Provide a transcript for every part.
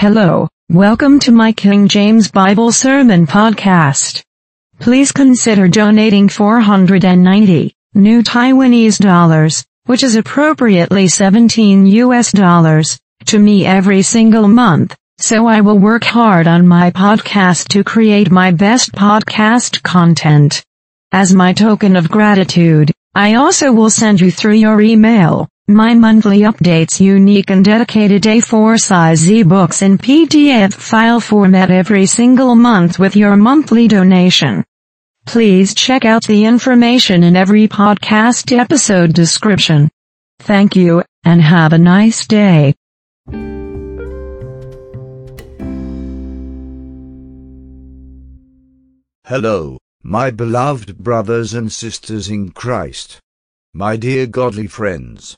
Hello, welcome to my King James Bible Sermon Podcast. Please consider donating 490 new Taiwanese dollars, which is appropriately 17 US dollars, to me every single month, so I will work hard on my podcast to create my best podcast content. As my token of gratitude, I also will send you through your email my monthly updates unique and dedicated A4 size ebooks in PDF file format every single month with your monthly donation. Please check out the information in every podcast episode description. Thank you, and have a nice day. Hello, my beloved brothers and sisters in Christ. My dear godly friends.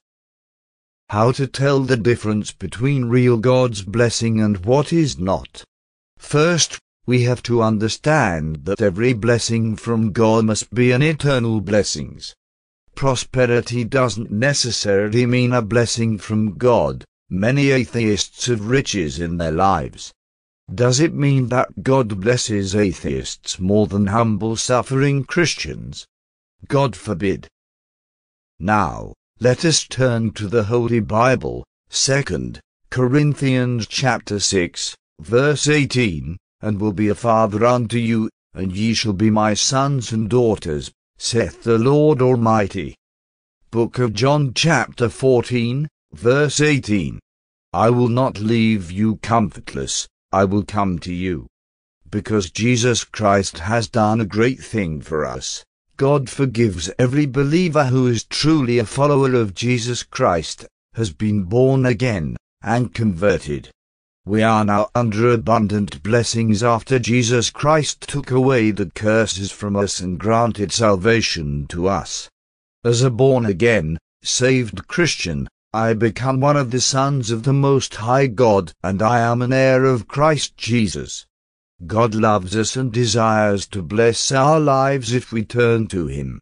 How to tell the difference between real God's blessing and what is not. First, we have to understand that every blessing from God must be an eternal blessings. Prosperity doesn't necessarily mean a blessing from God. Many atheists have riches in their lives. Does it mean that God blesses atheists more than humble suffering Christians? God forbid. Now, let us turn to the Holy Bible, 2 Corinthians chapter 6, verse 18, and will be a father unto you, and ye shall be my sons and daughters, saith the Lord Almighty. Book of John chapter 14, verse 18. I will not leave you comfortless, I will come to you. Because Jesus Christ has done a great thing for us. God forgives every believer who is truly a follower of Jesus Christ, has been born again, and converted. We are now under abundant blessings after Jesus Christ took away the curses from us and granted salvation to us. As a born again, saved Christian, I become one of the sons of the Most High God, and I am an heir of Christ Jesus. God loves us and desires to bless our lives if we turn to Him.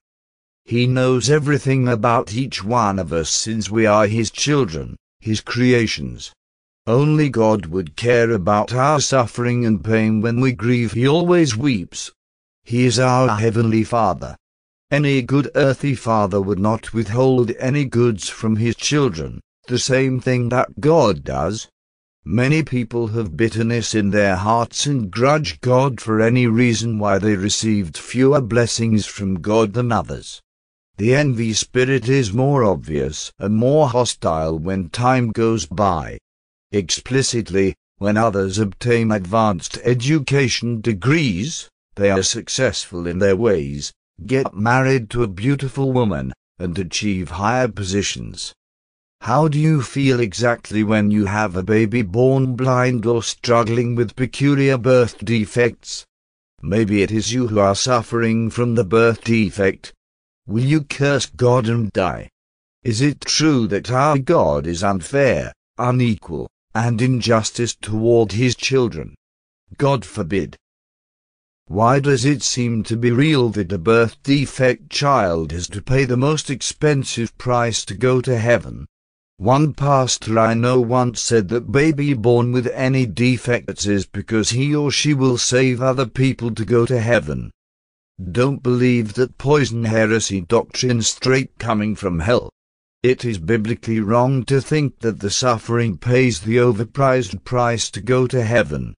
He knows everything about each one of us since we are His children, His creations. Only God would care about our suffering and pain when we grieve. He always weeps. He is our Heavenly Father. Any good earthly father would not withhold any goods from his children, the same thing that God does. Many people have bitterness in their hearts and grudge God for any reason why they received fewer blessings from God than others. The envy spirit is more obvious and more hostile when time goes by. Explicitly, when others obtain advanced education degrees, they are successful in their ways, get married to a beautiful woman, and achieve higher positions. How do you feel exactly when you have a baby born blind or struggling with peculiar birth defects? Maybe it is you who are suffering from the birth defect. Will you curse God and die? Is it true that our God is unfair, unequal, and injustice toward his children? God forbid. Why does it seem to be real that a birth defect child has to pay the most expensive price to go to heaven? One pastor I know once said that baby born with any defects is because he or she will save other people to go to heaven. Don't believe that poison heresy doctrine straight coming from hell. It is biblically wrong to think that the suffering pays the overpriced price to go to heaven.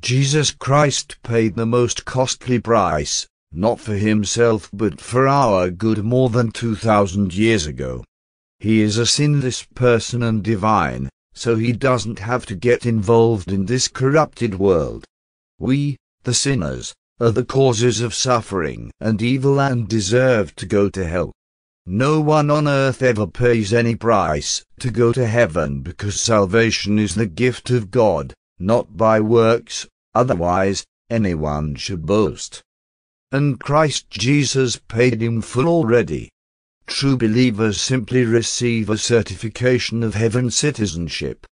Jesus Christ paid the most costly price, not for himself but for our good more than 2,000 years ago. He is a sinless person and divine, so he doesn't have to get involved in this corrupted world. We, the sinners, are the causes of suffering and evil and deserve to go to hell. No one on earth ever pays any price to go to heaven because salvation is the gift of God, not by works, otherwise anyone should boast. And Christ Jesus paid in full already. True believers simply receive a certification of heaven citizenship.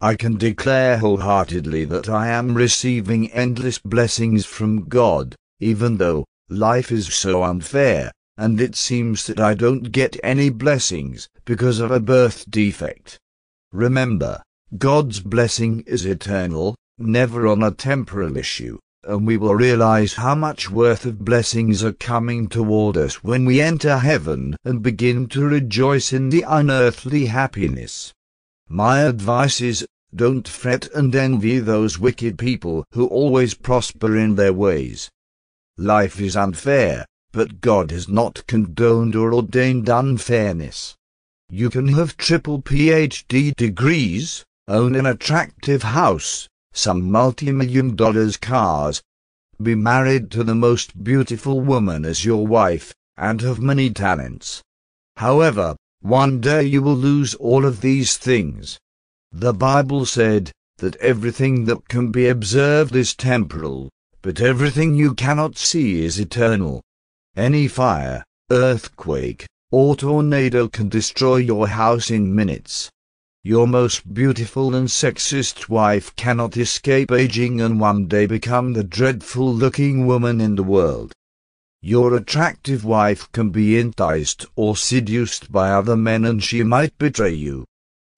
I can declare wholeheartedly that I am receiving endless blessings from God, even though life is so unfair, and it seems that I don't get any blessings because of a birth defect. Remember, God's blessing is eternal, never on a temporal issue, and we will realize how much worth of blessings are coming toward us when we enter heaven and begin to rejoice in the unearthly happiness. My advice is, don't fret and envy those wicked people who always prosper in their ways. Life is unfair, but God has not condoned or ordained unfairness. You can have triple PhD degrees, own an attractive house, some multi-million dollars cars, be married to the most beautiful woman as your wife, and have many talents. However, one day you will lose all of these things. The Bible said that everything that can be observed is temporal, but everything you cannot see is eternal. Any fire, earthquake, or tornado can destroy your house in minutes. Your most beautiful and sexist wife cannot escape aging and one day become the dreadful looking woman in the world. Your attractive wife can be enticed or seduced by other men and she might betray you.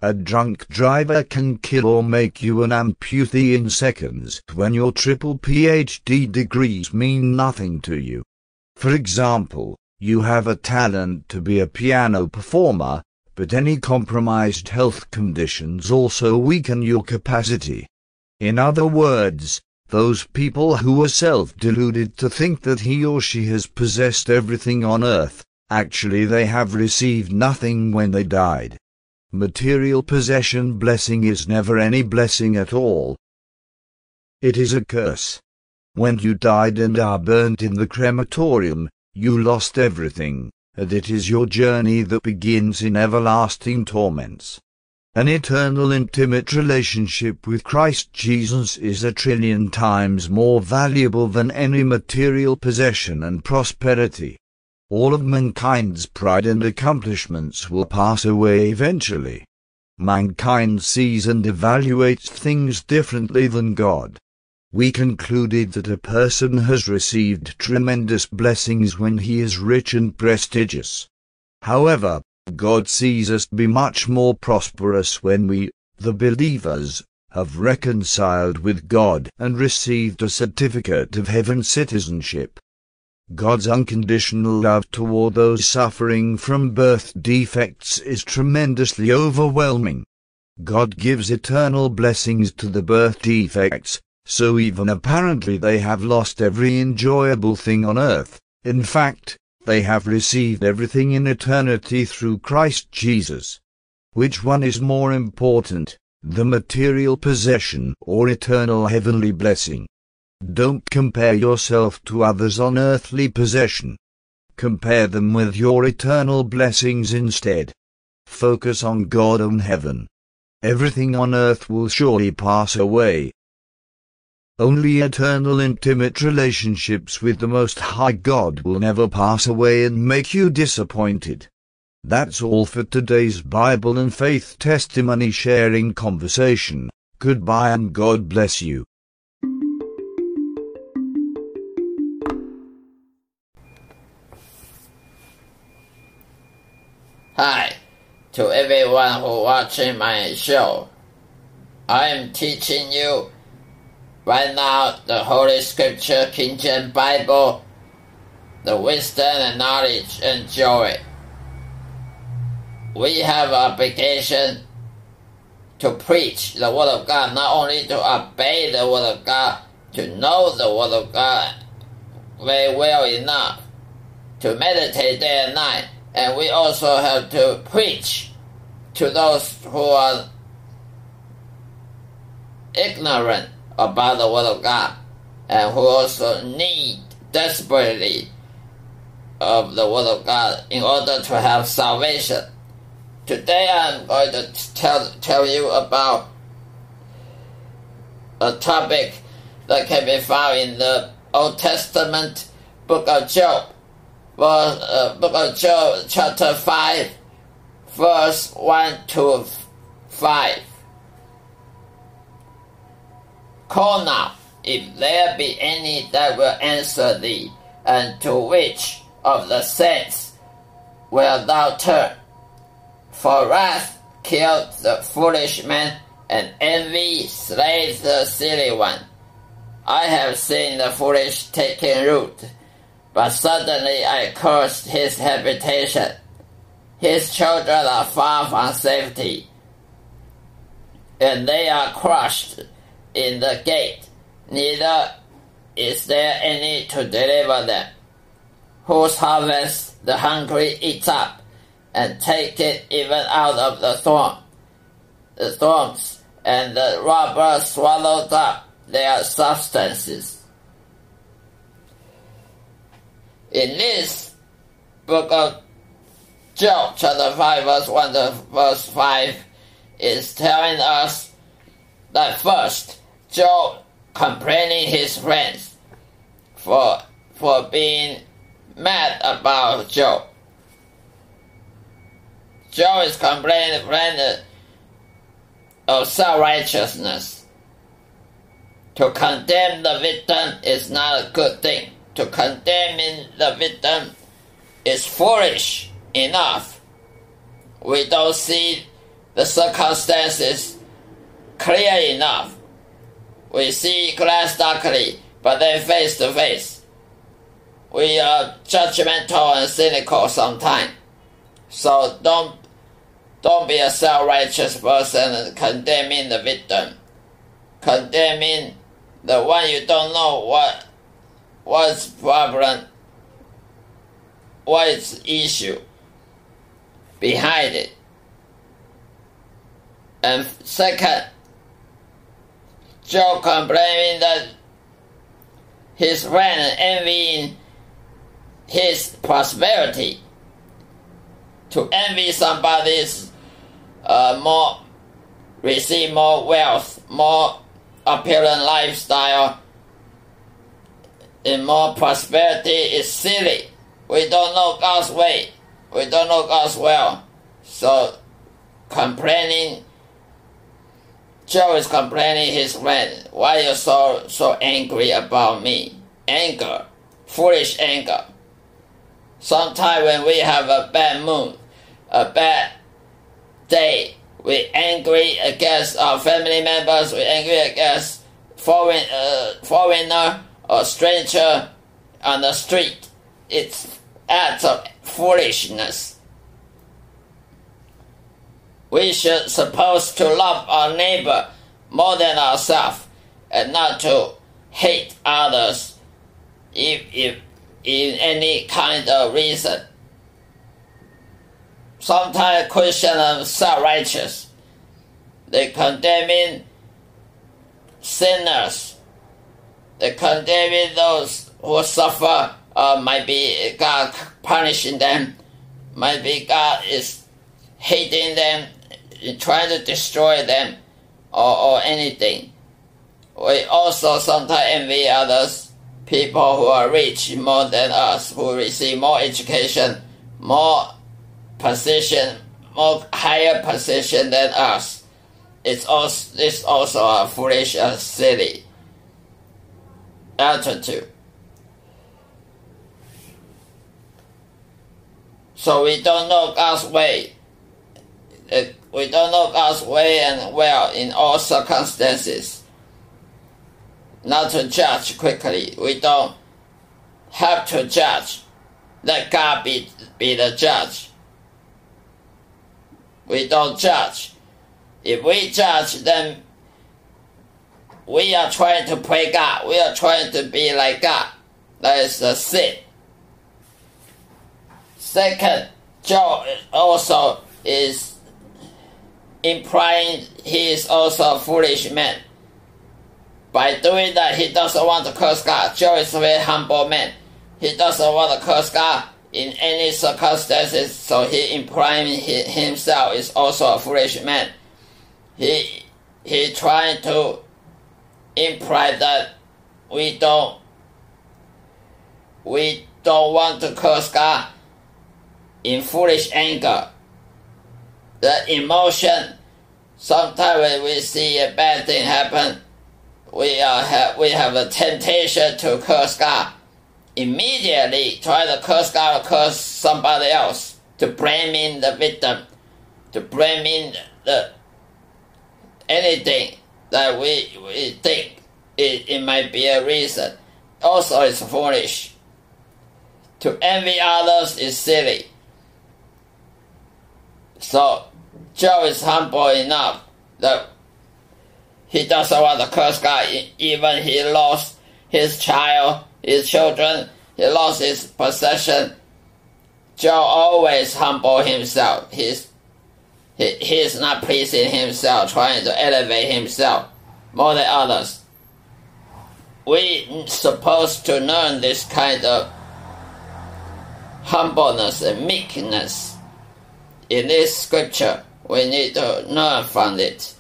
A drunk driver can kill or make you an amputee in seconds when your triple PhD degrees mean nothing to you. For example, you have a talent to be a piano performer, but any compromised health conditions also weaken your capacity. In other words, those people who are self-deluded to think that he or she has possessed everything on earth, actually they have received nothing when they died. Material possession blessing is never any blessing at all. It is a curse. When you died and are burnt in the crematorium, you lost everything, and it is your journey that begins in everlasting torments. An eternal intimate relationship with Christ Jesus is a trillion times more valuable than any material possession and prosperity. All of mankind's pride and accomplishments will pass away eventually. Mankind sees and evaluates things differently than God. We concluded that a person has received tremendous blessings when he is rich and prestigious. However, God sees us be much more prosperous when we, the believers, have reconciled with God and received a certificate of heaven citizenship. God's unconditional love toward those suffering from birth defects is tremendously overwhelming. God gives eternal blessings to the birth defects, so even apparently they have lost every enjoyable thing on earth. In fact, they have received everything in eternity through Christ Jesus. Which one is more important, the material possession or eternal heavenly blessing? Don't compare yourself to others on earthly possession. Compare them with your eternal blessings instead. Focus on God and heaven. Everything on earth will surely pass away, only eternal intimate relationships with the Most High God will never pass away and make you disappointed. That's all for today's Bible and faith testimony sharing conversation. Goodbye and God bless you. Hi to everyone who watching my show. I am teaching you Right now, the Holy Scripture, King James Bible, the wisdom and knowledge and joy. We have obligation to preach the Word of God, not only to obey the Word of God, to know the Word of God very well enough, to meditate day and night, and we also have to preach to those who are ignorant about the Word of God and who also need desperately of the Word of God in order to have salvation. Today I'm going to tell, tell you about a topic that can be found in the Old Testament book of Job. Verse, uh, book of Job, chapter 5, verse 1 to 5. Call now, if there be any that will answer thee, and to which of the saints wilt thou turn? For wrath killed the foolish man, and envy slays the silly one. I have seen the foolish taking root, but suddenly I cursed his habitation. His children are far from safety, and they are crushed in the gate. Neither is there any to deliver them. Whose harvest the hungry eats up, and take it even out of the storm. The storms and the robber swallowed up their substances. In this book of Job chapter 5 verse 1 to verse 5 is telling us that first Job complaining his friends for for being mad about Job. Job is complaining friend of self-righteousness. To condemn the victim is not a good thing. To condemn the victim is foolish enough. We don't see the circumstances clear enough. We see glass darkly, but then face to face. We are judgmental and cynical sometimes. So don't don't be a self-righteous person condemning the victim, condemning the one you don't know what what's problem, what is issue behind it. And second, Job complaining that his friend envying his prosperity. To envy somebody's uh, more, receive more wealth, more appealing lifestyle, and more prosperity is silly. We don't know God's way. We don't know God's will. So complaining Joe is complaining his friend, why you so so angry about me? Anger. Foolish anger. Sometimes when we have a bad mood, a bad day, we angry against our family members, we angry against foreign uh, foreigner or stranger on the street. It's acts of foolishness. We should supposed to love our neighbor more than ourselves and not to hate others if, if in any kind of reason. Sometimes Christians are self-righteous. They condemning sinners. They condemning those who suffer uh, might be God punishing them. Might be God is hating them, trying to destroy them, or, or anything. We also sometimes envy others, people who are rich more than us, who receive more education, more position, more higher position than us. It's also, it's also a foolish and silly attitude. So we don't know God's way. We don't know God's way and well in all circumstances. Not to judge quickly. We don't have to judge. Let God be, be the judge. We don't judge. If we judge, then we are trying to play God. We are trying to be like God. That is the sin. Second, Job also is implying he is also a foolish man. By doing that, he doesn't want to curse God. Job is a very humble man. He doesn't want to curse God in any circumstances, so he implying he, himself is also a foolish man. He he trying to imply that we don't we don't want to curse God in foolish anger. The emotion, sometimes when we see a bad thing happen, we are have, we have a temptation to curse God. Immediately try to curse God or curse somebody else to blame in the victim, to blame in the anything that we, we think it, it might be a reason. Also, it's foolish. To envy others is silly. So, Joe is humble enough that he doesn't want to curse God. Even he lost his child, his children, he lost his possession. Joe always humble himself. He's he, he's not pleasing himself, trying to elevate himself more than others. We supposed to learn this kind of humbleness and meekness in this scripture. We need to learn from it.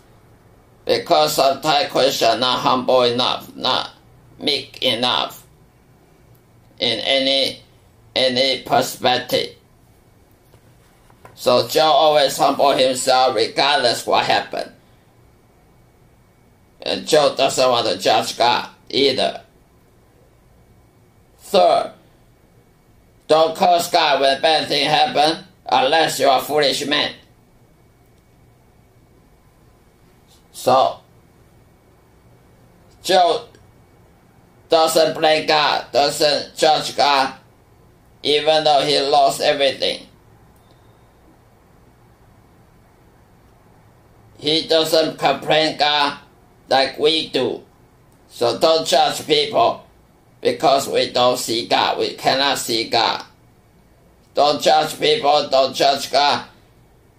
Because sometimes Christians are not humble enough, not meek enough in any any perspective. So Joe always humble himself regardless what happened. And Joe doesn't want to judge God either. Third, don't curse God when bad things happen unless you're a foolish man. So, Joe doesn't blame God, doesn't judge God, even though he lost everything. He doesn't complain God like we do. So don't judge people because we don't see God. We cannot see God. Don't judge people, don't judge God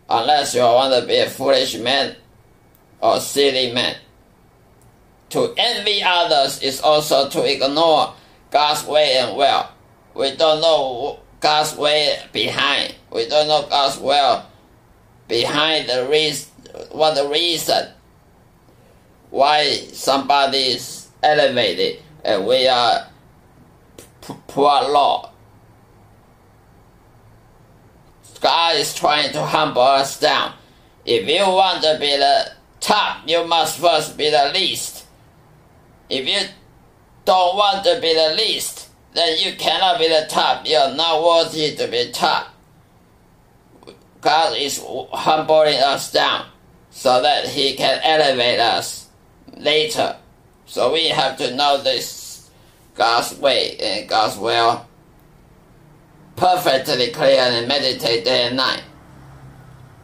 unless you want to be a foolish man or silly man. To envy others is also to ignore God's way and will. We don't know God's way behind. We don't know God's will behind the reason, what the reason why somebody is elevated and we are poor law. God is trying to humble us down. If you want to be the top, you must first be the least. If you don't want to be the least, then you cannot be the top. You are not worthy to be top. God is humbling us down so that He can elevate us later. So we have to know this God's way and God's will perfectly clear and meditate day and night.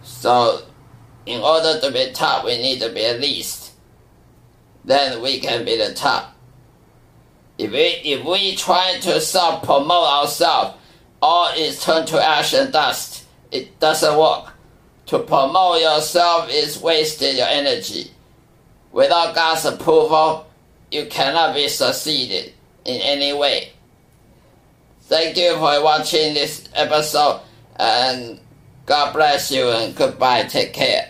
So, in order to be top, we need to be at least. Then we can be the top. If we if we try to self promote ourselves, all is turned to ash and dust. It doesn't work. To promote yourself is wasting your energy. Without God's approval, you cannot be succeeded in any way. Thank you for watching this episode and God bless you and goodbye. Take care.